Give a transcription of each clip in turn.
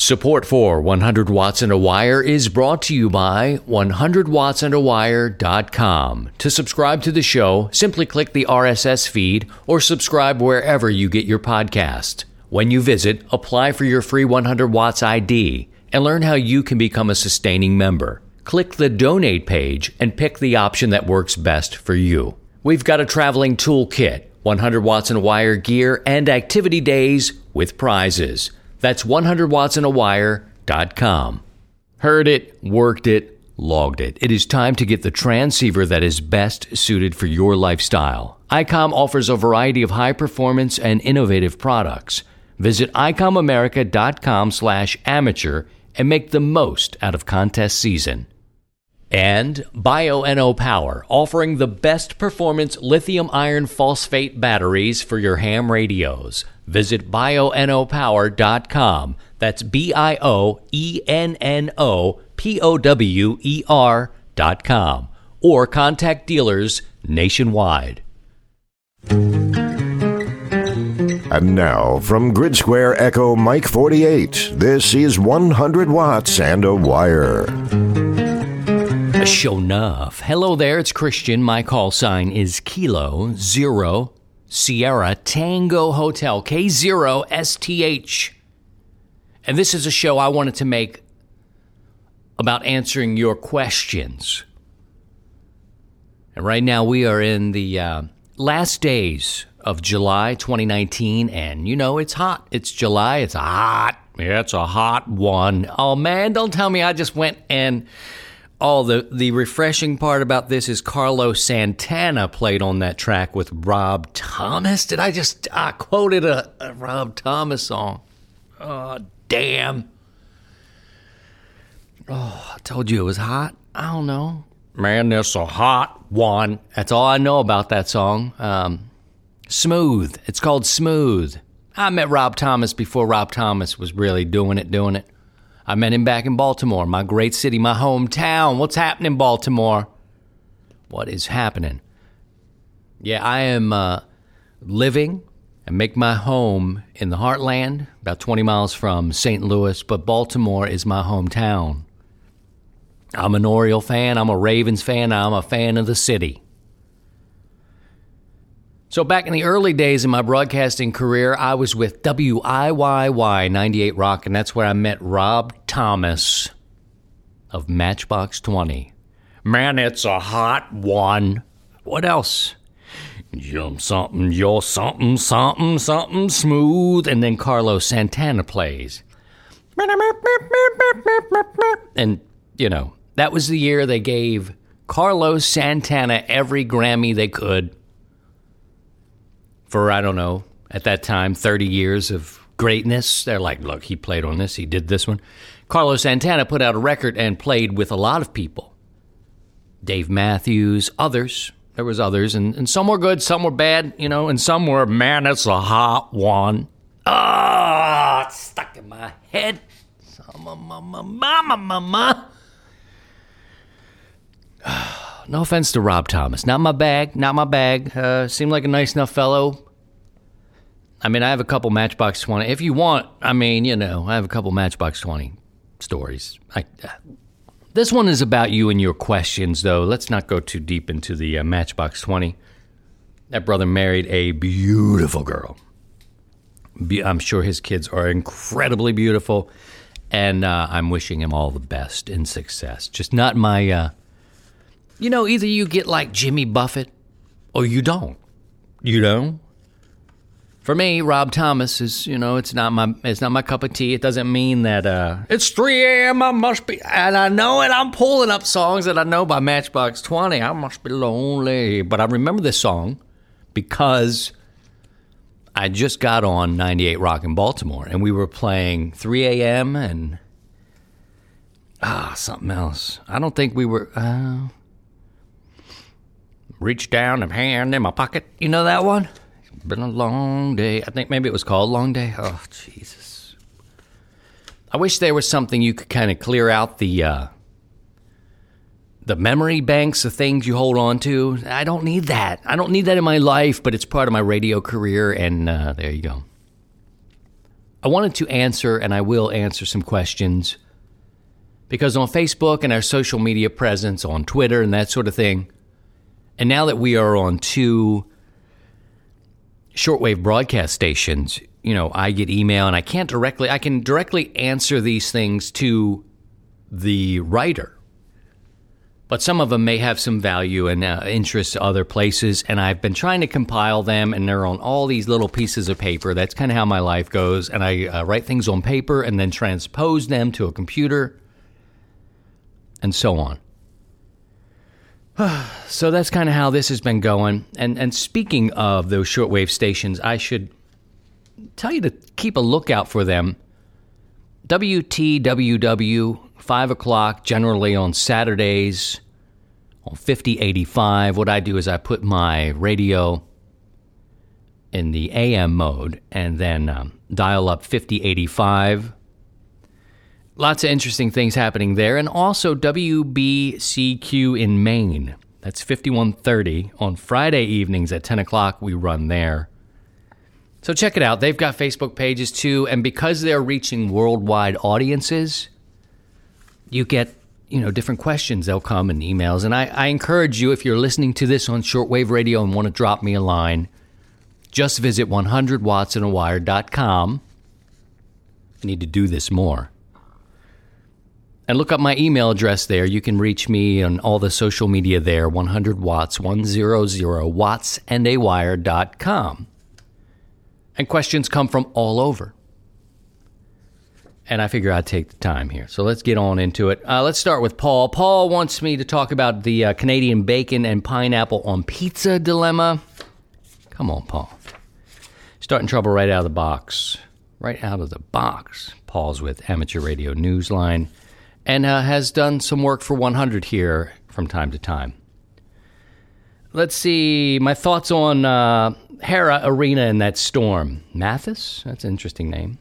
Support for 100 Watts and a Wire is brought to you by 100wattsandawire.com. To subscribe to the show, simply click the RSS feed or subscribe wherever you get your podcast. When you visit, apply for your free 100 Watts ID and learn how you can become a sustaining member. Click the donate page and pick the option that works best for you. We've got a traveling toolkit, 100 watts and wire gear, and activity days with prizes. That's 100wattsandawire.com. Heard it, worked it, logged it. It is time to get the transceiver that is best suited for your lifestyle. ICOM offers a variety of high performance and innovative products. Visit icomamerica.com slash amateur and make the most out of contest season. And Bioenno Power, offering the best performance lithium iron phosphate batteries for your ham radios. Visit bioennopower.com. That's B I O E N N O P O W E R.com. Or contact dealers nationwide. And now, from Grid Square Echo Mike 48, this is 100 Watts and a Wire. Show enough. Hello there, it's Christian. My call sign is Kilo Zero Sierra Tango Hotel, K0STH. And this is a show I wanted to make about answering your questions. And right now we are in the uh, last days of July 2019, and you know, it's hot. It's July, it's hot. Yeah, it's a hot one. Oh man, don't tell me I just went and Oh, the, the refreshing part about this is Carlos Santana played on that track with Rob Thomas. Did I just I quoted a, a Rob Thomas song? Oh, damn. Oh, I told you it was hot. I don't know. Man, this a hot one. That's all I know about that song. Um, smooth. It's called Smooth. I met Rob Thomas before Rob Thomas was really doing it, doing it. I met him back in Baltimore, my great city, my hometown. What's happening, Baltimore? What is happening? Yeah, I am uh, living and make my home in the heartland, about 20 miles from St. Louis, but Baltimore is my hometown. I'm an Oriole fan, I'm a Ravens fan, I'm a fan of the city. So, back in the early days of my broadcasting career, I was with WIYY 98 Rock, and that's where I met Rob Thomas of Matchbox 20. Man, it's a hot one. What else? You're something, you're something, something, something smooth. And then Carlos Santana plays. And, you know, that was the year they gave Carlos Santana every Grammy they could for, I don't know, at that time, 30 years of greatness. They're like, look, he played on this, he did this one. Carlos Santana put out a record and played with a lot of people. Dave Matthews, others. There was others, and, and some were good, some were bad, you know, and some were, man, it's a hot one. Ah, oh, it's stuck in my head. Mama, mama, mama. No offense to Rob Thomas. Not my bag, not my bag. Uh, seemed like a nice enough fellow. I mean, I have a couple Matchbox 20. If you want, I mean, you know, I have a couple Matchbox 20 stories. I, uh, this one is about you and your questions, though. Let's not go too deep into the uh, Matchbox 20. That brother married a beautiful girl. Be- I'm sure his kids are incredibly beautiful, and uh, I'm wishing him all the best and success. Just not my uh, you know, either you get like Jimmy Buffett or you don't. You know? For me, Rob Thomas is, you know, it's not my it's not my cup of tea. It doesn't mean that uh it's 3 a.m. I must be and I know it. I'm pulling up songs that I know by Matchbox 20. I must be lonely. But I remember this song because I just got on 98 Rock in Baltimore and we were playing 3 a.m. and ah, something else. I don't think we were uh, reach down and hand in my pocket. You know that one? It's been a long day. I think maybe it was called Long Day. Oh, Jesus. I wish there was something you could kind of clear out the uh, the memory banks of things you hold on to. I don't need that. I don't need that in my life, but it's part of my radio career, and uh, there you go. I wanted to answer, and I will answer some questions because on Facebook and our social media presence, on Twitter and that sort of thing, and now that we are on two shortwave broadcast stations, you know, I get email and I can't directly, I can directly answer these things to the writer. But some of them may have some value and uh, interest to other places, and I've been trying to compile them, and they're on all these little pieces of paper. That's kind of how my life goes. And I uh, write things on paper and then transpose them to a computer, and so on. so that's kind of how this has been going. And and speaking of those shortwave stations, I should tell you to keep a lookout for them. WTWW, 5 o'clock, generally on Saturdays on 5085. What I do is I put my radio in the AM mode and then um, dial up 5085. Lots of interesting things happening there. And also WBCQ in Maine. That's 5130. On Friday evenings at 10 o'clock, we run there. So check it out. They've got Facebook pages too, and because they're reaching worldwide audiences, you get you know different questions. They'll come in emails, and I, I encourage you if you're listening to this on shortwave radio and want to drop me a line, just visit 100wattsandawire.com. I need to do this more. And look up my email address there. You can reach me on all the social media there 100 watts, 100 watts, and a wire.com and questions come from all over. And I figure I'd take the time here. So let's get on into it. Uh, let's start with Paul. Paul wants me to talk about the uh, Canadian bacon and pineapple on pizza dilemma. Come on, Paul. Starting trouble right out of the box. Right out of the box. Paul's with Amateur Radio Newsline and uh, has done some work for 100 here from time to time. Let's see. My thoughts on uh, Hara Arena in that storm. Mathis? That's an interesting name.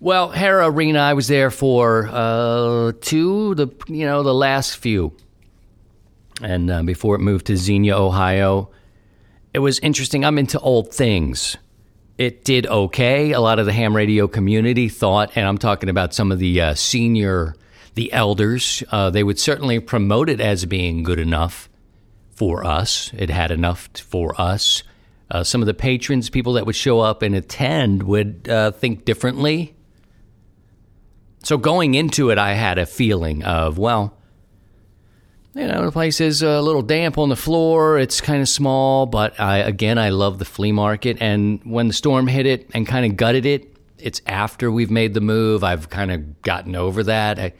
Well, Hara Arena, I was there for uh, two, the you know the last few, and uh, before it moved to Xenia, Ohio, it was interesting. I'm into old things. It did okay. A lot of the ham radio community thought, and I'm talking about some of the uh, senior, the elders. Uh, they would certainly promote it as being good enough for us. It had enough for us. Uh, some of the patrons, people that would show up and attend, would uh, think differently. So going into it, I had a feeling of, well, you know, the place is a little damp on the floor. It's kind of small, but I, again, I love the flea market. And when the storm hit it and kind of gutted it, it's after we've made the move. I've kind of gotten over that. I,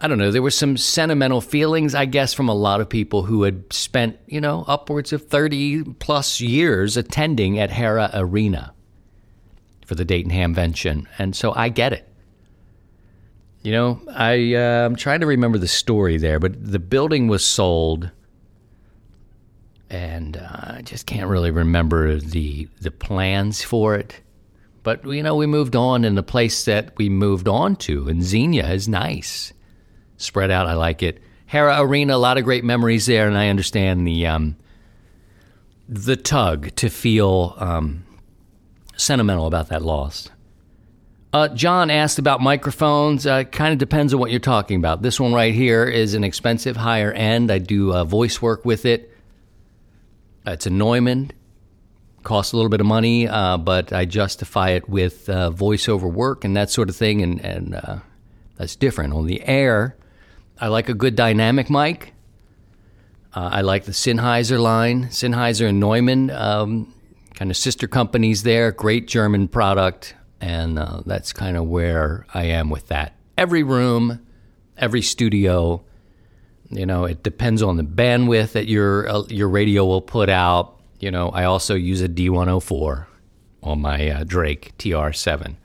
I don't know, there were some sentimental feelings, I guess, from a lot of people who had spent, you know, upwards of 30 plus years attending at Hara Arena for the Dayton Hamvention. And so I get it. You know, I, uh, I'm trying to remember the story there, but the building was sold, and uh, I just can't really remember the the plans for it. But you know, we moved on, and the place that we moved on to in Xenia is nice spread out. I like it. Hara Arena, a lot of great memories there, and I understand the um, the tug to feel um, sentimental about that loss. Uh, John asked about microphones. Uh, kind of depends on what you're talking about. This one right here is an expensive, higher end. I do uh, voice work with it. It's a Neumann. Costs a little bit of money, uh, but I justify it with uh, voiceover work and that sort of thing, and, and uh, that's different. On the air, I like a good dynamic mic. Uh, I like the Sennheiser line, Sennheiser and Neumann, um, kind of sister companies there. Great German product, and uh, that's kind of where I am with that. Every room, every studio, you know, it depends on the bandwidth that your uh, your radio will put out. You know, I also use a D104 on my uh, Drake TR7.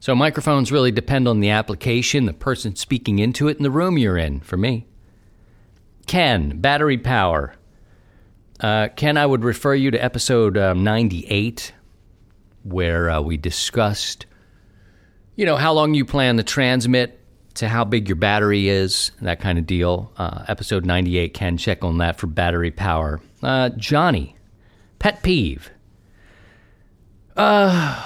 So microphones really depend on the application, the person speaking into it, and the room you're in, for me. Ken, battery power. Uh, Ken, I would refer you to episode um, 98, where uh, we discussed, you know, how long you plan to transmit to how big your battery is, that kind of deal. Uh, episode 98, can check on that for battery power. Uh, Johnny, pet peeve. Uh,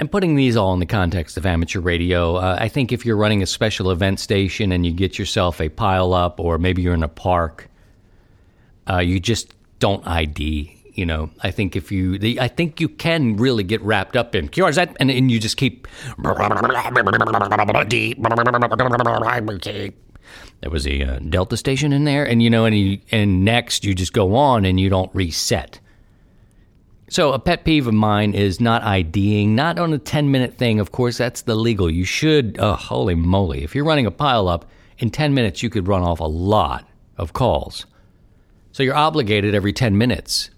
and putting these all in the context of amateur radio, uh, I think if you're running a special event station and you get yourself a pile up, or maybe you're in a park, uh, you just don't ID. You know, I think if you, the, I think you can really get wrapped up in cures that, and, and you just keep. There was a uh, Delta station in there, and you know, and you, and next you just go on and you don't reset. So, a pet peeve of mine is not IDing, not on a 10 minute thing. Of course, that's the legal. You should, oh, holy moly. If you're running a pile up, in 10 minutes, you could run off a lot of calls. So, you're obligated every 10 minutes.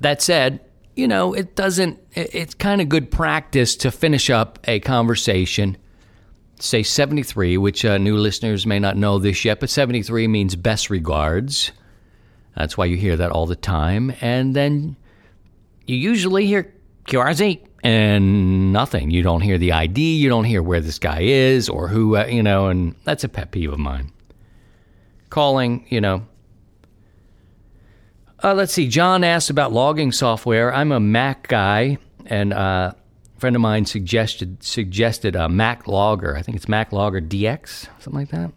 That said, you know, it doesn't, it's kind of good practice to finish up a conversation. Say 73, which uh, new listeners may not know this yet, but 73 means best regards. That's why you hear that all the time. And then you usually hear QRZ and nothing. You don't hear the ID, you don't hear where this guy is or who, uh, you know, and that's a pet peeve of mine. Calling, you know. Uh, let's see. John asked about logging software. I'm a Mac guy, and uh, a friend of mine suggested suggested a Mac Logger. I think it's Mac Logger DX, something like that.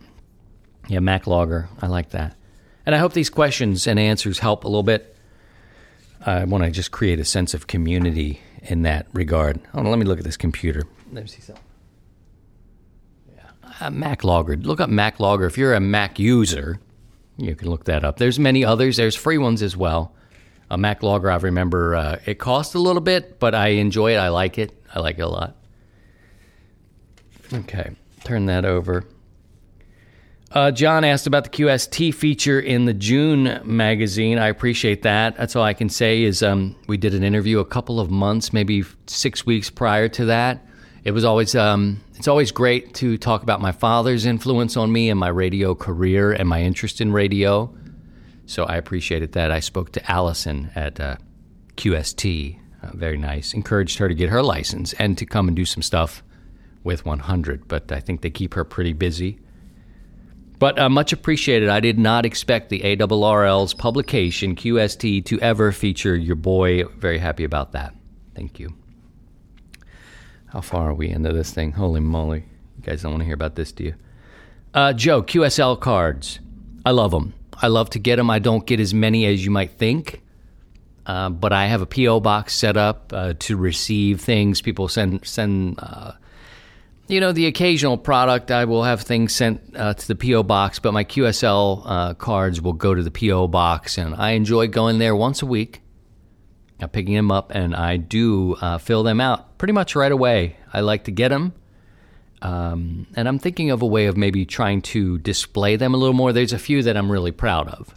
Yeah, Mac Logger. I like that. And I hope these questions and answers help a little bit. I want to just create a sense of community in that regard. Let me look at this computer. Let me see something. Yeah, uh, Mac Logger. Look up Mac Logger. If you're a Mac user, you can look that up. There's many others. There's free ones as well. A Mac Logger, I remember uh, it cost a little bit, but I enjoy it. I like it. I like it a lot. Okay, turn that over. Uh, John asked about the QST feature in the June magazine. I appreciate that. That's all I can say is um, we did an interview a couple of months, maybe six weeks prior to that. It was always um, it's always great to talk about my father's influence on me and my radio career and my interest in radio. So I appreciated that. I spoke to Allison at uh, QST. Uh, very nice. Encouraged her to get her license and to come and do some stuff with 100. But I think they keep her pretty busy. But uh, much appreciated. I did not expect the ARRL's publication, QST, to ever feature your boy. Very happy about that. Thank you. How far are we into this thing? Holy moly. You guys don't want to hear about this, do you? Uh, Joe, QSL cards. I love them. I love to get them. I don't get as many as you might think. Uh, but I have a PO box set up uh, to receive things. People send send uh, you know, the occasional product, I will have things sent uh, to the P.O. box, but my QSL uh, cards will go to the P.O. box, and I enjoy going there once a week, picking them up, and I do uh, fill them out pretty much right away. I like to get them, um, and I'm thinking of a way of maybe trying to display them a little more. There's a few that I'm really proud of.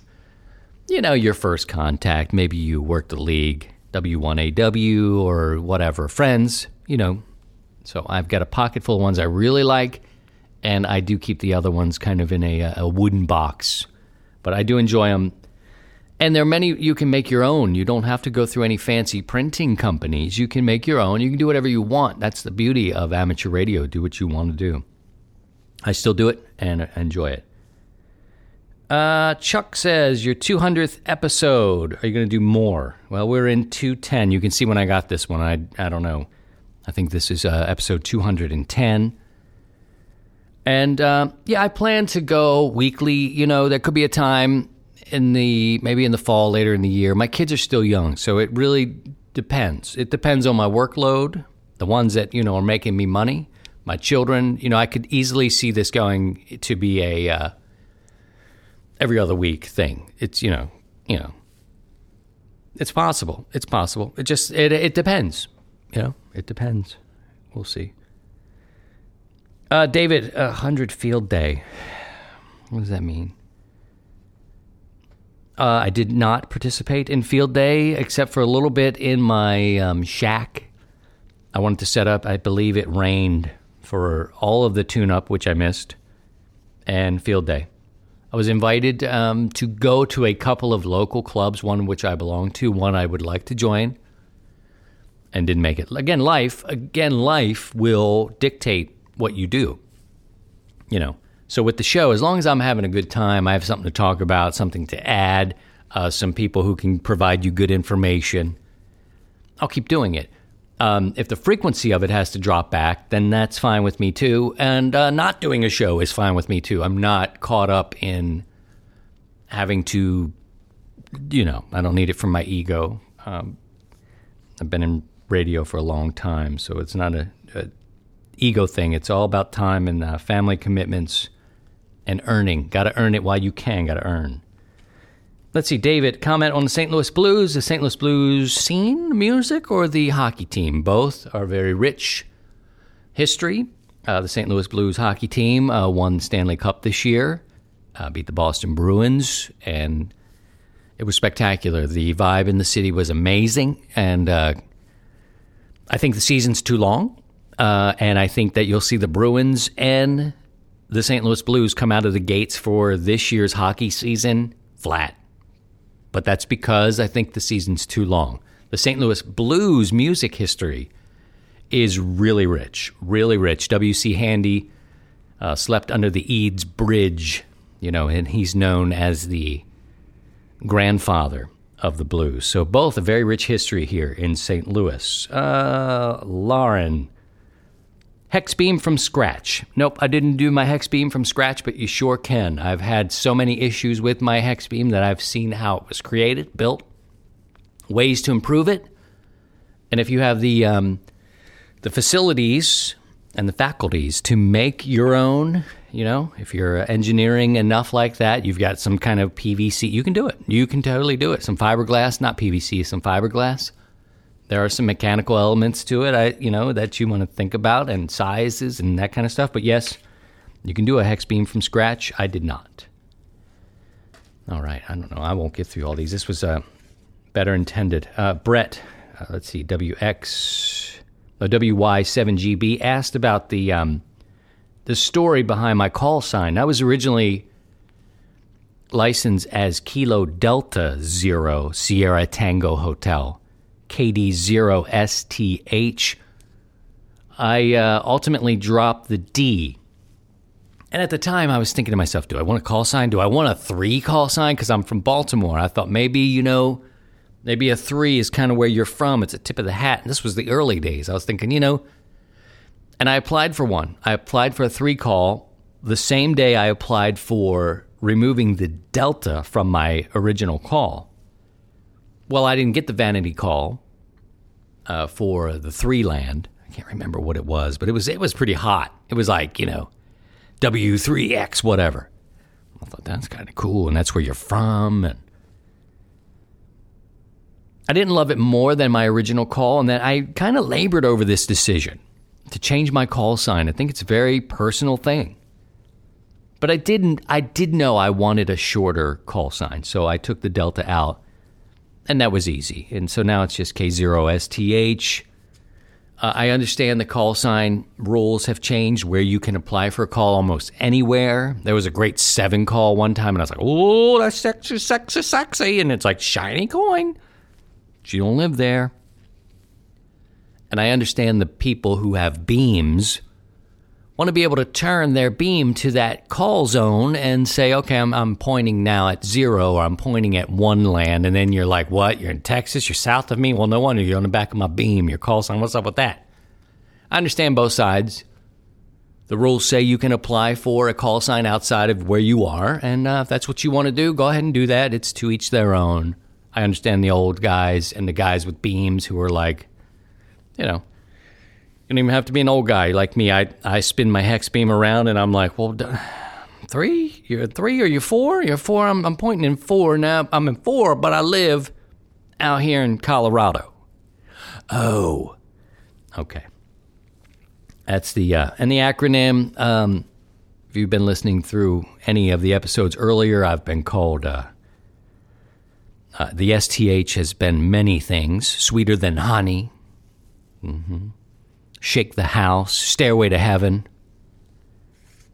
You know, your first contact, maybe you work the league, W1AW or whatever, friends, you know, so I've got a pocket full of ones I really like, and I do keep the other ones kind of in a, a wooden box. But I do enjoy them. And there are many you can make your own. You don't have to go through any fancy printing companies. You can make your own. You can do whatever you want. That's the beauty of amateur radio. Do what you want to do. I still do it and enjoy it. Uh, Chuck says, Your 200th episode. Are you going to do more? Well, we're in 210. You can see when I got this one. I, I don't know. I think this is uh, episode 210. And uh, yeah, I plan to go weekly. You know, there could be a time in the maybe in the fall, later in the year. My kids are still young, so it really depends. It depends on my workload, the ones that you know are making me money. My children, you know, I could easily see this going to be a uh, every other week thing. It's you know, you know, it's possible. It's possible. It just it it depends. You know, it depends. We'll see. Uh, David, a hundred field day. What does that mean? Uh, I did not participate in field day except for a little bit in my um, shack. I wanted to set up. I believe it rained for all of the tune-up, which I missed, and field day. I was invited um, to go to a couple of local clubs, one which I belong to, one I would like to join and didn't make it. Again, life, again, life will dictate what you do. You know, so with the show, as long as I'm having a good time, I have something to talk about, something to add, uh, some people who can provide you good information, I'll keep doing it. Um, if the frequency of it has to drop back, then that's fine with me too. And uh, not doing a show is fine with me too. I'm not caught up in having to, you know, I don't need it for my ego. Um, I've been in radio for a long time, so it's not a, a ego thing. It's all about time and uh, family commitments and earning. Got to earn it while you can. Got to earn. Let's see, David, comment on the St. Louis Blues, the St. Louis Blues scene, music, or the hockey team. Both are very rich history. Uh, the St. Louis Blues hockey team uh, won Stanley Cup this year, uh, beat the Boston Bruins, and it was spectacular. The vibe in the city was amazing, and uh, I think the season's too long. Uh, and I think that you'll see the Bruins and the St. Louis Blues come out of the gates for this year's hockey season flat but that's because I think the season's too long. The St. Louis Blues music history is really rich, really rich. W.C. Handy uh, slept under the Eads Bridge, you know, and he's known as the grandfather of the blues. So both a very rich history here in St. Louis. Uh, Lauren Hex beam from scratch. Nope, I didn't do my hex beam from scratch, but you sure can. I've had so many issues with my hex beam that I've seen how it was created, built, ways to improve it. And if you have the um, the facilities and the faculties to make your own, you know, if you're engineering enough like that, you've got some kind of PVC, you can do it. You can totally do it. Some fiberglass, not PVC, some fiberglass there are some mechanical elements to it, I, you know, that you want to think about and sizes and that kind of stuff. But yes, you can do a hex beam from scratch. I did not. All right, I don't know. I won't get through all these. This was uh, better intended. Uh, Brett, uh, let's see, WX, uh, WY7GB asked about the um, the story behind my call sign. I was originally licensed as Kilo Delta Zero Sierra Tango Hotel. KD0STH. I uh, ultimately dropped the D. And at the time, I was thinking to myself, do I want a call sign? Do I want a three call sign? Because I'm from Baltimore. I thought maybe, you know, maybe a three is kind of where you're from. It's a tip of the hat. And this was the early days. I was thinking, you know, and I applied for one. I applied for a three call the same day I applied for removing the Delta from my original call. Well, I didn't get the vanity call uh, for the three land. I can't remember what it was, but it was it was pretty hot. It was like you know W three X whatever. I thought that's kind of cool, and that's where you're from. And I didn't love it more than my original call, and then I kind of labored over this decision to change my call sign. I think it's a very personal thing. But I didn't I did know I wanted a shorter call sign, so I took the delta out and that was easy. And so now it's just K0STH. Uh, I understand the call sign rules have changed where you can apply for a call almost anywhere. There was a great seven call one time, and I was like, oh, that's sexy, sexy, sexy. And it's like, shiny coin. She don't live there. And I understand the people who have beams want to be able to turn their beam to that call zone and say, okay, I'm, I'm pointing now at zero or I'm pointing at one land. And then you're like, what? You're in Texas? You're south of me? Well, no wonder you're on the back of my beam. Your call sign. What's up with that? I understand both sides. The rules say you can apply for a call sign outside of where you are. And uh, if that's what you want to do, go ahead and do that. It's to each their own. I understand the old guys and the guys with beams who are like, you know, you don't even have to be an old guy like me. I, I spin my hex beam around and I'm like, well, three? You're three or you're four? You're four. I'm, I'm pointing in four now. I'm in four, but I live out here in Colorado. Oh, okay. That's the, uh, and the acronym, um, if you've been listening through any of the episodes earlier, I've been called, uh, uh, the STH has been many things, sweeter than honey. Mm-hmm. Shake the House, Stairway to Heaven.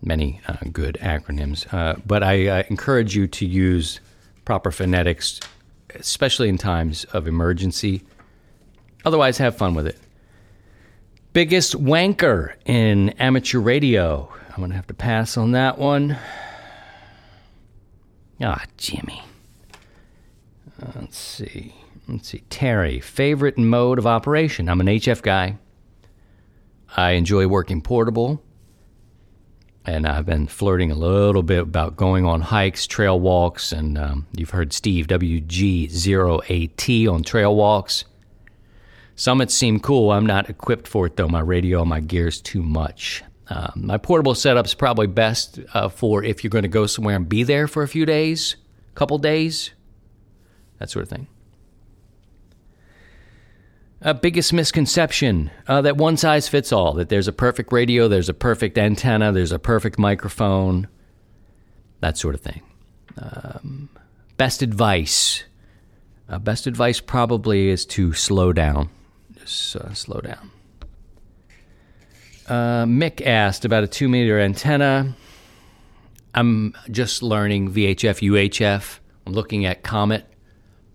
Many uh, good acronyms. Uh, but I uh, encourage you to use proper phonetics, especially in times of emergency. Otherwise, have fun with it. Biggest wanker in amateur radio. I'm going to have to pass on that one. Ah, Jimmy. Let's see. Let's see. Terry, favorite mode of operation? I'm an HF guy. I enjoy working portable. And I've been flirting a little bit about going on hikes, trail walks, and um, you've heard Steve WG0AT on trail walks. Summits seem cool. I'm not equipped for it though. My radio and my gear's too much. Uh, my portable setup's probably best uh, for if you're going to go somewhere and be there for a few days, couple days, that sort of thing. Uh, biggest misconception uh, that one size fits all, that there's a perfect radio, there's a perfect antenna, there's a perfect microphone, that sort of thing. Um, best advice. Uh, best advice probably is to slow down. Just uh, slow down. Uh, Mick asked about a two meter antenna. I'm just learning VHF, UHF. I'm looking at Comet.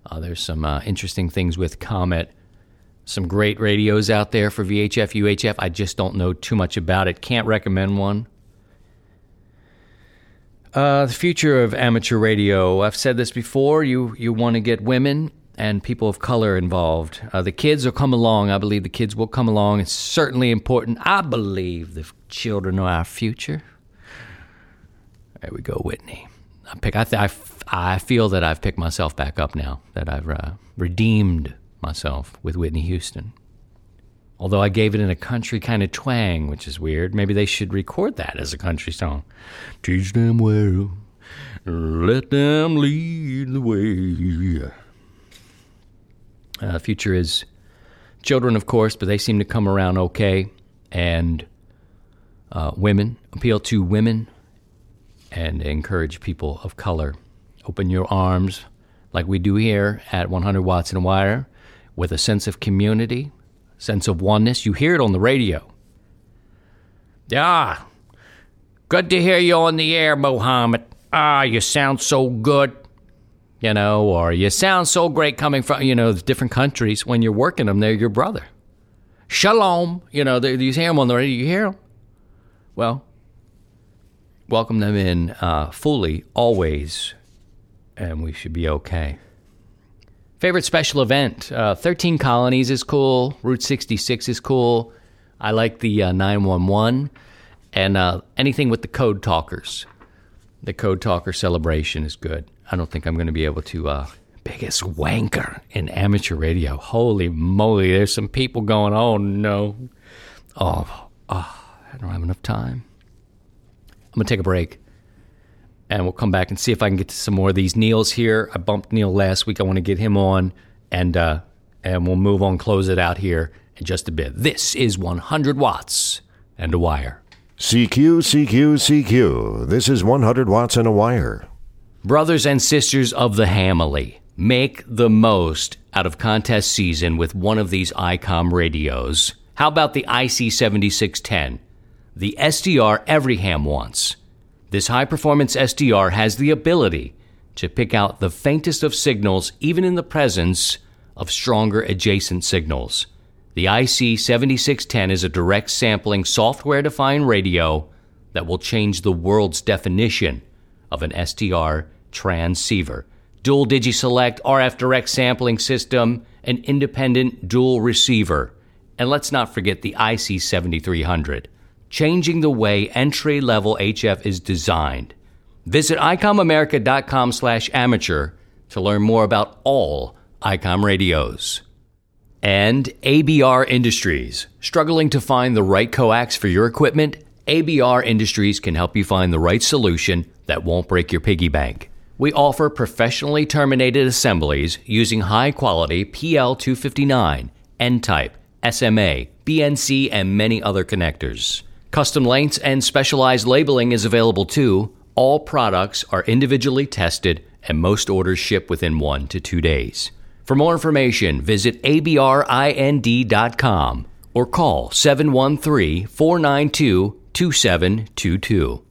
Uh, there's some interesting things with Comet some great radios out there for VHF, UHF. I just don't know too much about it. Can't recommend one. Uh, the future of amateur radio. I've said this before. You you want to get women and people of color involved. Uh, the kids will come along. I believe the kids will come along. It's certainly important. I believe the children are our future. There we go, Whitney. I pick. I, th- I, I feel that I've picked myself back up now. That I've uh, redeemed myself with Whitney Houston. Although I gave it in a country kind of twang, which is weird. Maybe they should record that as a country song. Teach them well, let them lead the way. Uh, future is children, of course, but they seem to come around okay. And uh, women, appeal to women and encourage people of color. Open your arms like we do here at 100 Watts and Wire with a sense of community, sense of oneness. You hear it on the radio. Ah, good to hear you on the air, Mohammed. Ah, you sound so good. You know, or you sound so great coming from, you know, different countries. When you're working them, they're your brother. Shalom. You know, you hear them on the radio. You hear them? Well, welcome them in uh, fully, always, and we should be okay. Favorite special event? Uh, 13 Colonies is cool. Route 66 is cool. I like the uh, 911 and uh, anything with the Code Talkers. The Code Talker celebration is good. I don't think I'm going to be able to. Uh, biggest wanker in amateur radio. Holy moly, there's some people going, oh no. Oh, oh I don't have enough time. I'm going to take a break and we'll come back and see if I can get to some more of these. Neil's here. I bumped Neil last week. I want to get him on, and uh, and we'll move on, close it out here in just a bit. This is 100 watts and a wire. CQ, CQ, CQ. This is 100 watts and a wire. Brothers and sisters of the Hamily, make the most out of contest season with one of these ICOM radios. How about the IC7610? The SDR every ham wants. This high performance SDR has the ability to pick out the faintest of signals even in the presence of stronger adjacent signals. The IC7610 is a direct sampling software defined radio that will change the world's definition of an SDR transceiver. Dual DigiSelect RF direct sampling system, an independent dual receiver. And let's not forget the IC7300 changing the way entry-level HF is designed. Visit icomamerica.com slash amateur to learn more about all ICOM radios. And ABR Industries. Struggling to find the right coax for your equipment? ABR Industries can help you find the right solution that won't break your piggy bank. We offer professionally terminated assemblies using high quality PL259, N type, SMA, BNC, and many other connectors. Custom lengths and specialized labeling is available too. All products are individually tested and most orders ship within one to two days. For more information, visit abrind.com or call 713 492 2722.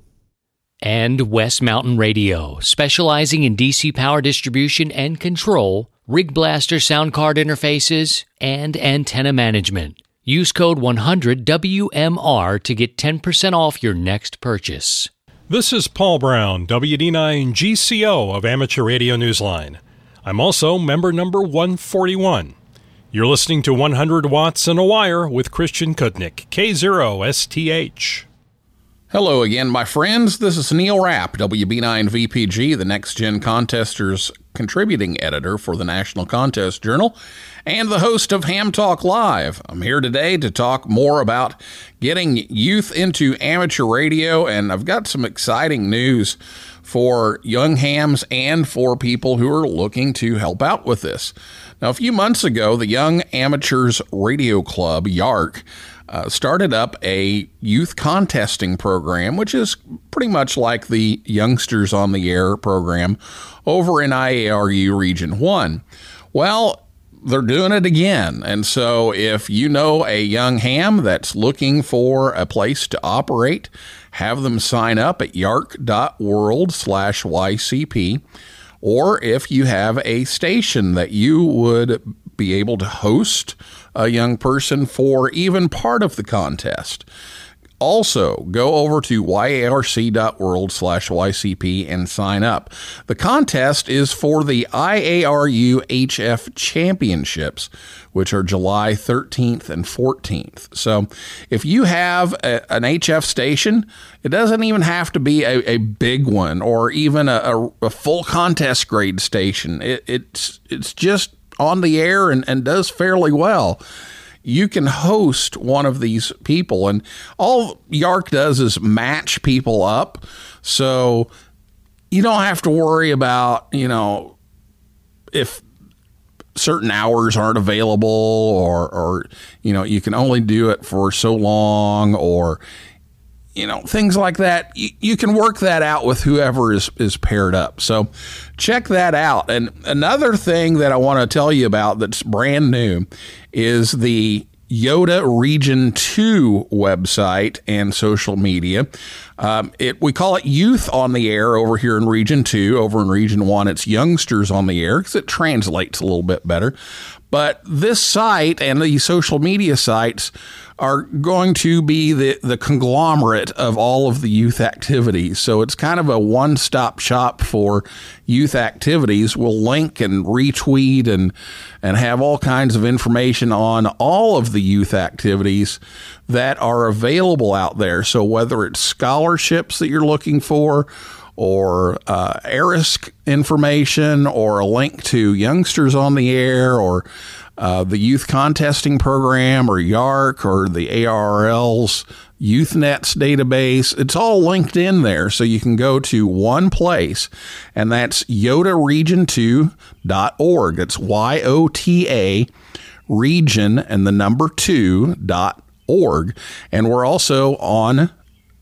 And West Mountain Radio, specializing in DC power distribution and control, RIGblaster sound card interfaces, and antenna management. Use code 100WMR to get 10% off your next purchase. This is Paul Braun, WD9 GCO of Amateur Radio Newsline. I'm also member number 141. You're listening to 100 Watts and a Wire with Christian Cudnik, K0STH. Hello again, my friends. This is Neil Rapp, WB9VPG, the Next Gen Contesters contributing editor for the National Contest Journal, and the host of Ham Talk Live. I'm here today to talk more about getting youth into amateur radio, and I've got some exciting news for young hams and for people who are looking to help out with this. Now, a few months ago, the Young Amateurs Radio Club, YARC, uh, started up a youth contesting program, which is pretty much like the Youngsters on the Air program over in IARU Region 1. Well, they're doing it again. And so if you know a young ham that's looking for a place to operate, have them sign up at yarc.world slash YCP. Or if you have a station that you would be able to host a young person for even part of the contest. Also, go over to yarc.world slash YCP and sign up. The contest is for the IARU HF Championships, which are July 13th and 14th. So, if you have a, an HF station, it doesn't even have to be a, a big one or even a, a, full contest grade station. It, it's, it's just on the air and, and does fairly well, you can host one of these people. And all YARC does is match people up. So you don't have to worry about, you know, if certain hours aren't available or, or, you know, you can only do it for so long or, you know, things like that. You, you, can work that out with whoever is, is paired up. So check that out. And another thing that I want to tell you about that's brand new is the YOTA Region 2 website and social media. Um, it, we call it Youth on the Air over here in Region 2. Over in Region 1, it's Youngsters on the Air because it translates a little bit better. But this site and the social media sites are going to be the, the conglomerate of all of the youth activities. So it's kind of a one stop shop for youth activities. We'll link and retweet and, and have all kinds of information on all of the youth activities that are available out there. So whether it's scholarships that you're looking for, or uh, information, or a link to youngsters on the air, or uh, the youth contesting program or YARC or the ARRL's YouthNets database. It's all linked in there. So you can go to one place, and that's yotaregion2.org. It's Y O T A region and the number two dot org. And we're also on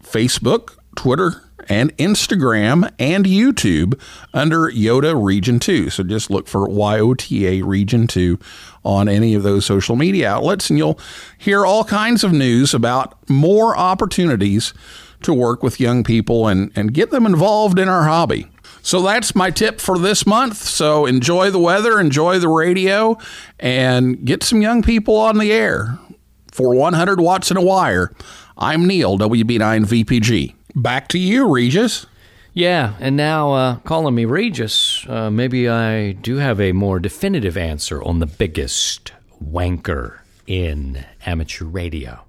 Facebook, Twitter, and Instagram and YouTube under YOTA Region 2. So just look for YOTA Region 2 on any of those social media outlets, and you'll hear all kinds of news about more opportunities to work with young people and, and get them involved in our hobby. So that's my tip for this month. So enjoy the weather, enjoy the radio, and get some young people on the air. For 100 watts in a wire, I'm Neil, WB9VPG. Back to you, Regis. Yeah, and now uh, calling me Regis, uh, maybe I do have a more definitive answer on the biggest wanker in amateur radio.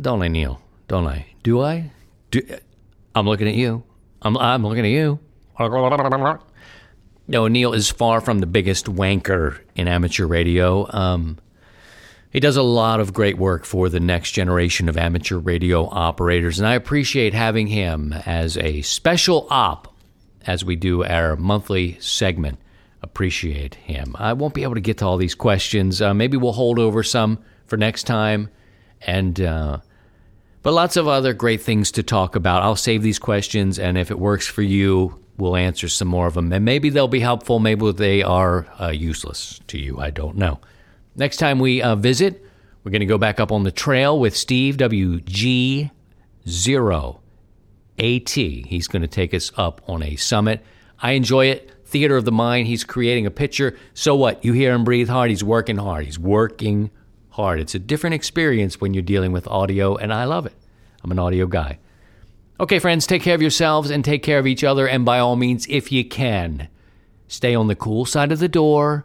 Don't I, Neil? Don't I? Do I? Do, I'm looking at you. I'm, I'm looking at you. No, Neil is far from the biggest wanker in amateur radio. Um, he does a lot of great work for the next generation of amateur radio operators, and I appreciate having him as a special op as we do our monthly segment. Appreciate him. I won't be able to get to all these questions. Uh, maybe we'll hold over some for next time, and uh, but lots of other great things to talk about. I'll save these questions, and if it works for you, we'll answer some more of them. And maybe they'll be helpful. Maybe they are uh, useless to you. I don't know. Next time we uh, visit, we're going to go back up on the trail with Steve WG0AT. He's going to take us up on a summit. I enjoy it. Theater of the mind. He's creating a picture. So what? You hear him breathe hard. He's working hard. He's working hard. It's a different experience when you're dealing with audio, and I love it. I'm an audio guy. Okay, friends, take care of yourselves and take care of each other. And by all means, if you can, stay on the cool side of the door,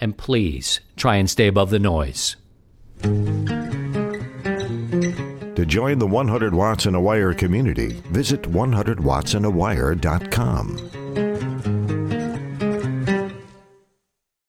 and please try and stay above the noise. To join the 100 Watts in a Wire community, visit 100wattsinawire.com.